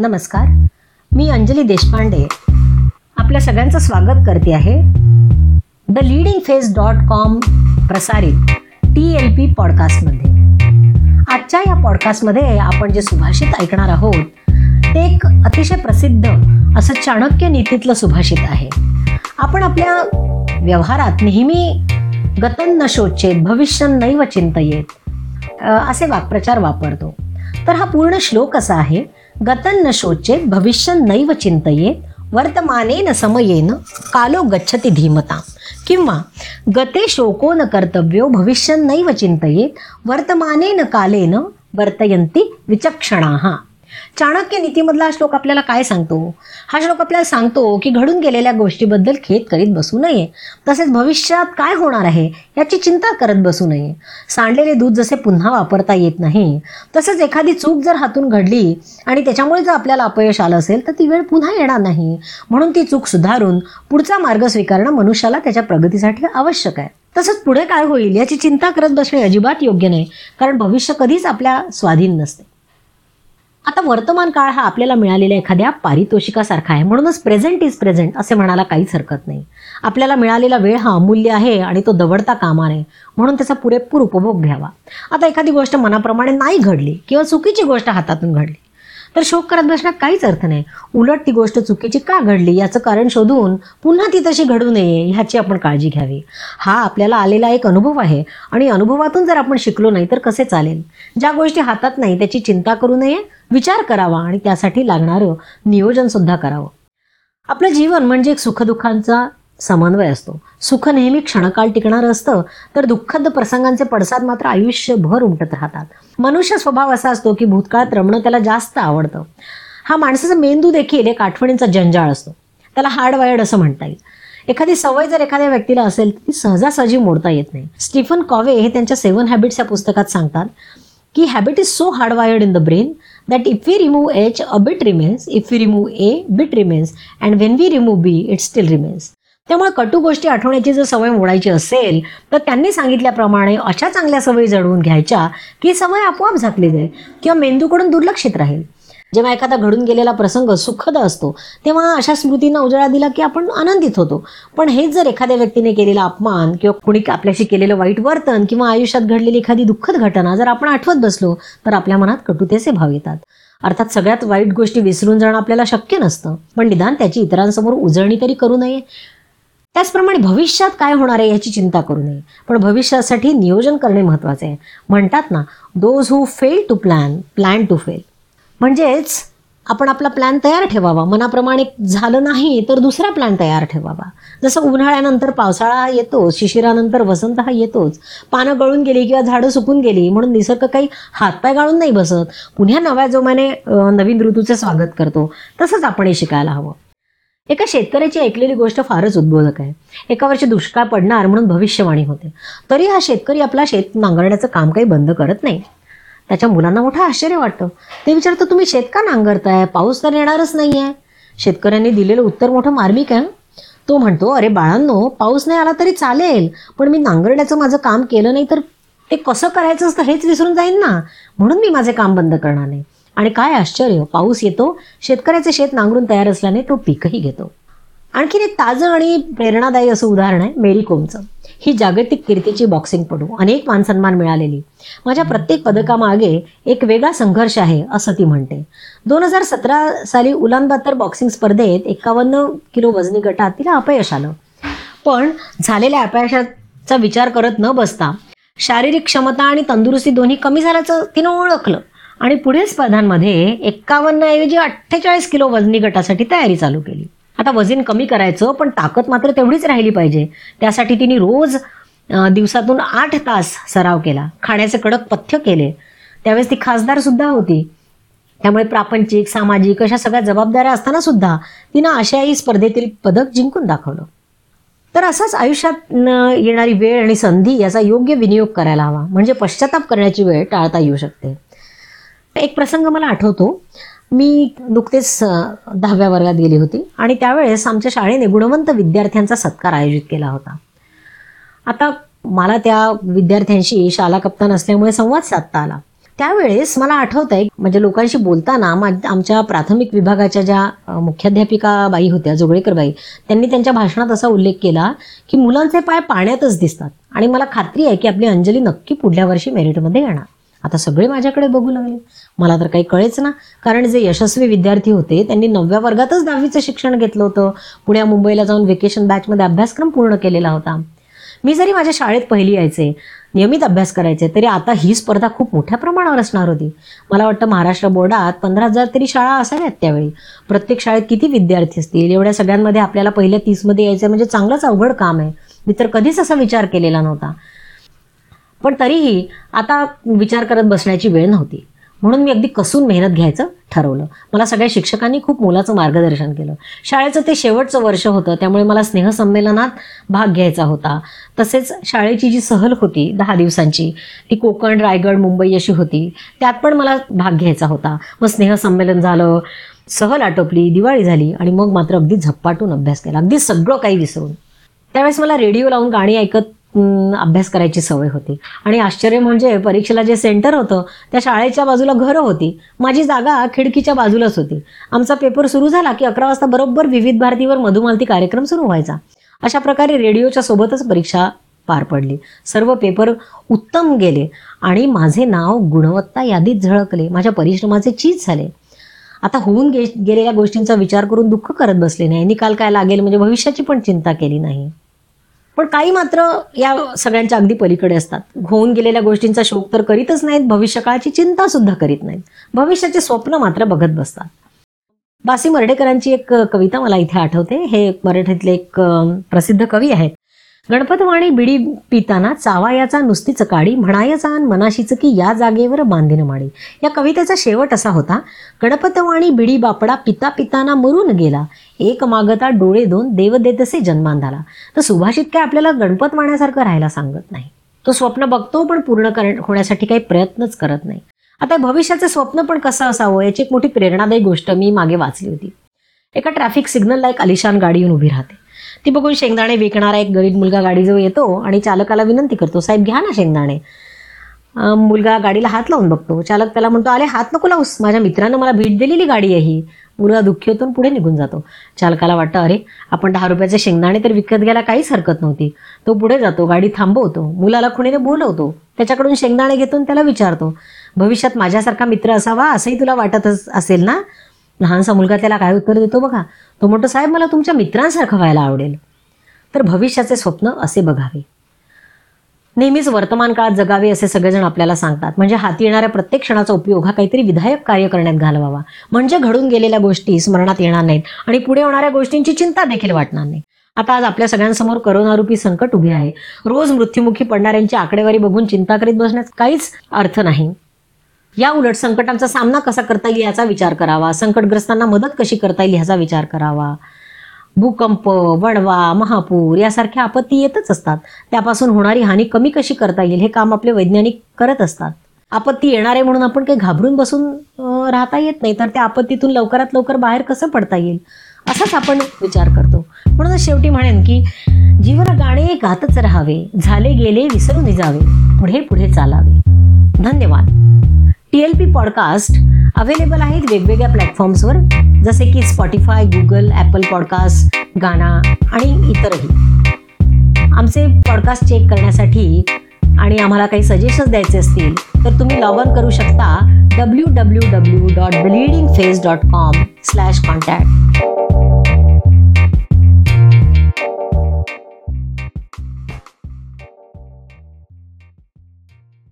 नमस्कार. मी अंजली देशपांडे. आपल्या सगळ्यांचं स्वागत करते आहे. The leading face dot com प्रसारित टी एल पी पॉडकास्टमध्ये आजच्या या पॉडकास्टमध्ये आपण जे सुभाषित ऐकणार आहोत ते एक अतिशय प्रसिद्ध असं चाणक्य नीतीतलं सुभाषित आहे. आपण आपल्या व्यवहारात नेहमी गतन न शोचेत भविष्य नैव चिंतयेत असे वाक्प्रचार वापरतो. तर हा पूर्ण श्लोक असा आहे गतं न शोचेत भविष्य नैव चिंतयेत वर्तमानेन समयेन कालो गच्छति धीमता किंवा गते शोको न कर्तव्यो भविष्य नैव चिंतयेत वर्तमानेन कालेन वर्तयन्ति विचक्षणाः। चाणक्य नीतीमधला हा श्लोक आपल्याला काय सांगतो? हा श्लोक आपल्याला सांगतो की घडून गेलेल्या गोष्टीबद्दल खेद करीत बसू नये. तसेच भविष्यात काय होणार आहे याची चिंता करत बसू नये. सांडलेले दूध जसे पुन्हा वापरता येत नाही तसेच एखादी चूक जर हातून घडली आणि त्याच्यामुळे जर आपल्याला अपयश आलं असेल तर ती वेळ पुन्हा येणार नाही. म्हणून ती चूक सुधारून पुढचा मार्ग स्वीकारणं मनुष्याला त्याच्या प्रगतीसाठी आवश्यक आहे. तसंच पुढे काय होईल याची चिंता करत बसणे अजिबात योग्य नाही कारण भविष्य कधीच आपल्या स्वाधीन नसते. आता वर्तमान काळ हा आपल्याला मिळालेल्या एखाद्या पारितोषिकासारखा आहे. म्हणूनच प्रेझेंट इज प्रेझेंट असे म्हणायला काहीच हरकत नाही. आपल्याला मिळालेला वेळ हा अमूल्य आहे आणि तो दवडता कामा नये म्हणून त्याचा पुरेपूर उपभोग घ्यावा. आता एखादी गोष्ट मनाप्रमाणे नाही घडली किंवा चुकीची गोष्ट हातातून घडली तर शोक करत बसण्यात काहीच अर्थ नाही. उलट ती गोष्ट चुकीची का घडली याचं कारण शोधून पुन्हा ती तशी घडू नये ह्याची आपण काळजी घ्यावी. हा आपल्याला आलेला एक अनुभव आहे आणि अनुभवातून जर आपण शिकलो नाही तर कसे चालेल? ज्या गोष्टी हातात नाही त्याची चिंता करू नये विचार करावा आणि त्यासाठी लागणारं नियोजनसुद्धा करावं. आपलं जीवन म्हणजे एक सुखदुःखांचा समन्वय असतो. सुख नेहमी क्षणकाळ टिकणारं असतं तर दुःखद प्रसंगांचे पडसाद मात्र आयुष्यभर उमटत राहतात. मनुष्य स्वभाव असा असतो की भूतकाळात रमणं त्याला जास्त आवडतं. हा माणसाचा मेंदू देखील एक आठवणींचा जंजाळ असतो. त्याला हार्डवायर्ड असं म्हणता येईल. एखादी सवय जर एखाद्या व्यक्तीला असेल तर ती सहजासहजी मोडता येत नाही. स्टीफन कॉवे हे त्यांच्या सेवन हॅबिट्स या पुस्तकात सांगतात की habit is so hardwired in the brain that if we remove H a bit remains if we remove A bit remains and when we remove B it still remains. त्यामुळे कटू गोष्टी आठवण्याची जर सवय मोडायची असेल तर त्यांनी सांगितल्याप्रमाणे अशा चांगल्या सवयी जडवून घ्यायच्या की सवय आपोआप झाकली जाईल किंवा मेंदूकडून दुर्लक्षित राहील. जेव्हा एखादा घडून गेलेला प्रसंग सुखद असतो तेव्हा अशा स्मृतींना उजाळा दिला की आपण आनंदित होतो. पण हेच जर एखाद्या व्यक्तीने केलेला अपमान किंवा कुणी आपल्याशी केलेलं वाईट वर्तन किंवा आयुष्यात घडलेली एखादी दुःखद घटना जर आपण आठवत बसलो तर आपल्या मनात कटुतेचे भाव येतात. अर्थात सगळ्यात वाईट गोष्टी विसरून जाणं आपल्याला शक्य नसतं. पण निदान त्याची इतरांसमोर उजळणी तरी करू नये. त्याचप्रमाणे भविष्यात काय होणार आहे याची चिंता करू नये. पण भविष्यासाठी नियोजन करणे महत्त्वाचे आहे. म्हणतात ना those who fail to plan plan to fail म्हणजेच आपण आपला प्लॅन तयार ठेवावा. मनाप्रमाणे झालं नाही तर दुसरा प्लॅन तयार ठेवावा. जसं उन्हाळ्यानंतर पावसाळा येतो शिशिरानंतर वसंत हा येतोच. पानं गळून गेली किंवा झाडं सुकून गेली म्हणून निसर्ग काही हातपाय गाळून नाही बसत. पुन्हा नव्या जोमाने नवीन ऋतूचे स्वागत करतो. तसंच आपण हे शिकायला हवं. एका शेतकऱ्याची ऐकलेली गोष्ट फारच उद्बोधक आहे. एका वर्षी दुष्काळ पडणार म्हणून भविष्यवाणी होते. तरी हा शेतकरी आपला शेत नांगरण्याचं काम काही बंद करत नाही. त्याच्या मुलांना मोठं आश्चर्य वाटतं. ते विचारतं तुम्ही शेत का नांगरताय? पाऊस तर येणारच नाही आहे शेतकऱ्यांनी दिलेलं उत्तर मोठं मार्मिक आहे. तो म्हणतो अरे बाळांनो पाऊस नाही आला तरी चालेल पण मी नांगरण्याचं माझं काम केलं नाही तर ते कसं करायचं असतं हेच विसरून जाईन ना. म्हणून मी माझे काम बंद करणार नाही. आणि काय आश्चर्य पाऊस येतो शेतकऱ्याचे शेत नांगरून तयार असल्याने तो पीकही घेतो. आणखीन एक ताजं आणि प्रेरणादायी असं उदाहरण आहे मेरी कोमचं ही जागतिक कीर्तीची बॉक्सिंगपटू अनेक मानसन्मान मिळालेली. माझ्या प्रत्येक पदकामागे एक वेगळा संघर्ष आहे असं ती म्हणते. दोन हजार सतरा साली उलानबातर बॉक्सिंग स्पर्धेत एकावन्न किलो वजनी गटात तिला अपयश आलं. पण झालेल्या अपयशाचा विचार करत न बसता शारीरिक क्षमता आणि तंदुरुस्ती दोन्ही कमी झाल्याचं तिनं ओळखलं. आणि पुढील स्पर्धांमध्ये एक्कावन्न ऐवजी अठ्ठेचाळीस किलो वजनी गटासाठी तयारी चालू केली. आता वजन कमी करायचं पण ताकद मात्र तेवढीच राहिली पाहिजे. त्यासाठी तिने रोज दिवसातून आठ तास सराव केला. खाण्याचे कडक पथ्य केले. त्यावेळेस ती खासदार सुद्धा होती. त्यामुळे प्रापंचिक सामाजिक अशा सगळ्या जबाबदाऱ्या असताना सुद्धा तिनं आशियाई स्पर्धेतील पदक जिंकून दाखवलं. तर असाच आयुष्यात येणारी वेळ आणि संधी याचा योग्य विनियोग करायला हवा. म्हणजे पश्चाताप करण्याची वेळ टाळता येऊ शकते. एक प्रसंग मला आठवतो. मी नुकतेच दहाव्या वर्गात गेली होती आणि त्यावेळेस आमच्या शाळेने गुणवंत विद्यार्थ्यांचा सत्कार आयोजित केला होता. आता मला त्या विद्यार्थ्यांशी शाला कप्तान असल्यामुळे संवाद साधता आला. त्यावेळेस मला आठवत आहे म्हणजे लोकांशी बोलताना मा आमच्या प्राथमिक विभागाच्या ज्या मुख्याध्यापिका बाई होत्या जोगळेकर बाई त्यांनी त्यांच्या भाषणात असा उल्लेख केला की मुलांचे पाय पाण्यातच दिसतात. आणि मला खात्री आहे की आपली अंजली नक्की पुढल्या वर्षी मेरिटमध्ये येणार. आता सगळे माझ्याकडे बघू लागले. मला तर काही कळेच ना. कारण जे यशस्वी विद्यार्थी होते त्यांनी नवव्या वर्गातच दहावीचं शिक्षण घेतलं होतं. पुण्या मुंबईला जाऊन वेकेशन बॅचमध्ये अभ्यासक्रम पूर्ण केलेला होता. मी जरी माझ्या शाळेत पहिली यायचे नियमित अभ्यास करायचे तरी आता ही स्पर्धा खूप मोठ्या प्रमाणावर असणार होती. मला वाटतं महाराष्ट्र बोर्डात पंधरा हजार तरी शाळा असाव्यात त्यावेळी. प्रत्येक शाळेत किती विद्यार्थी असतील? एवढ्या सगळ्यांमध्ये आपल्याला पहिल्या तीसमध्ये यायचं म्हणजे चांगलंच अवघड काम आहे. मी तर कधीच असा विचार केलेला नव्हता. पण तरीही आता विचार करत बसण्याची वेळ नव्हती. म्हणून मी अगदी कसून मेहनत घ्यायचं ठरवलं. मला सगळ्या शिक्षकांनी खूप मोलाचं मार्गदर्शन केलं. शाळेचं ते शेवटचं वर्ष होतं त्यामुळे मला स्नेहसंमेलनात भाग घ्यायचा होता. तसेच शाळेची जी सहल होती दहा दिवसांची ती कोकण रायगड मुंबई अशी होती त्यात पण मला भाग घ्यायचा होता. मग स्नेहसंमेलन झालं सहल आटोपली दिवाळी झाली आणि मग मात्र अगदी झपाटून अभ्यास केला. अगदी सगळं काही विसरून. त्यावेळेस मला रेडिओ लावून गाणी ऐकत अभ्यास करायची सवय होती. आणि आश्चर्य म्हणजे परीक्षेला जे सेंटर होतं त्या शाळेच्या बाजूला घरं होती. माझी जागा खिडकीच्या बाजूलाच होती. आमचा पेपर सुरू झाला की अकरा वाजता बरोबर विविध भारतीवर मधुमालती कार्यक्रम सुरू व्हायचा. अशा प्रकारे रेडिओच्या सोबतच परीक्षा पार पडली. सर्व पेपर उत्तम गेले आणि माझे नाव गुणवत्ता यादीत झळकले. माझ्या परिश्रमाचे चीज झाले. आता होऊन गे गेलेल्या गोष्टींचा विचार करून दुःख करत बसले नाही. निकाल काय लागेल? म्हणजे भविष्याची पण चिंता केली नाही. पण काही मात्र या सगळ्यांच्या अगदी पलीकडे असतात. होऊन गेलेल्या गोष्टींचा शोक तर करीतच नाहीत भविष्यकाळाची चिंता सुद्धा करीत नाहीत. भविष्याचे स्वप्न मात्र बघत बसतात. बासी मर्डेकरांची एक कविता मला इथे आठवते. हे मराठीतले एक प्रसिद्ध कवी आहेत. गणपतवाणी बिडी पिताना चावायाचा नुसतीच काडी म्हणायचा आणि मनाशीच की या जागेवर बांधीन माडी. या कवितेचा शेवट असा होता गणपतवाणी बिडी बापडा पिता पिताना मरून गेला. एक मागता डोळे दोन देव देतसे जन्मान झाला तर सुभाषित काय आपल्याला गणपत वाण्यासारखं राहायला सांगत नाही. तो स्वप्न बघतो पण पूर्ण कर होण्यासाठी काही प्रयत्नच करत नाही. आता भविष्याचं स्वप्न पण कसं असावं याची एक मोठी प्रेरणादायी गोष्ट मी मागे वाचली होती. एका ट्रॅफिक सिग्नलला एक आलिशान गाडी येऊन उभी राहते. ती बघून शेंगदाणे विकणारा एक गरीब मुलगा गाडीजवळ येतो आणि चालकाला विनंती करतो साहेब घ्या ना शेंगदाणे. मुलगा गाडीला हात लावून बघतो. चालक त्याला म्हणतो अरे हात नको लावूस. माझ्या मित्रानं मला भेट दिलेली गाडी आहे ही. मुलगा दुःखी होतो पुढे निघून जातो. चालकाला वाटतं अरे आपण दहा रुपयाचे शेंगदाणे तर विकत घ्यायला काहीच हरकत नव्हती. तो पुढे जातो गाडी थांबवतो. मुलाला खुणीने बोलवतो. त्याच्याकडून शेंगदाणे घेतो त्याला विचारतो भविष्यात माझ्यासारखा मित्र असावा असंही तुला वाटत असेल ना? लहानसा मुलगा त्याला काय उत्तर देतो बघा? तो म्हणतो साहेब मला तुमच्या मित्रांसारखं व्हायला आवडेल. तर भविष्याचे स्वप्न असे बघावे. नेहमीच वर्तमान काळात जगावे असे सगळेजण आपल्याला सांगतात. म्हणजे हाती येणाऱ्या प्रत्येक क्षणाचा उपयोग हा काहीतरी विधायक कार्य करण्यात घालवावा. म्हणजे घडून गेलेल्या गोष्टी स्मरणात येणार नाहीत आणि पुढे होणाऱ्या गोष्टींची चिंता देखील वाटणार नाही. आता आज आपल्या सगळ्यांसमोर करोनारूपी संकट उभे आहे. रोज मृत्युमुखी पडणाऱ्यांची आकडेवारी बघून चिंता करीत बसण्यात काहीच अर्थ नाही. या उलट संकटांचा सामना कसा करता येईल याचा विचार करावा. संकटग्रस्तांना मदत कशी करता येईल ह्याचा विचार करावा. भूकंप वणवा महापूर यासारख्या आपत्ती येतच असतात. त्यापासून होणारी हानी कमी कशी करता येईल हे काम आपले वैज्ञानिक करत असतात. आपत्ती येणार आहे म्हणून आपण काही घाबरून बसून राहता येत नाही तर त्या आपत्तीतून लवकरात लवकर बाहेर कसं पडता येईल? असाच आपण विचार करतो. म्हणूनच शेवटी म्हणेन की जीवन गाणे गातच राहावे झाले गेले विसरून जावे पुढे पुढे चालावे. धन्यवाद. T L P podcast available आहेत वेगवेगळ्या प्लॅटफॉर्म्सवर जसे की स्पॉटीफाय गुगल ॲपल पॉडकास्ट गाना आणि इतरही. आमचे पॉडकास्ट चेक करण्यासाठी आणि आम्हाला काही सजेशन्स द्यायचे असतील तर तुम्ही लॉग ऑन करू शकता W W W dot bleeding face dot com slash contact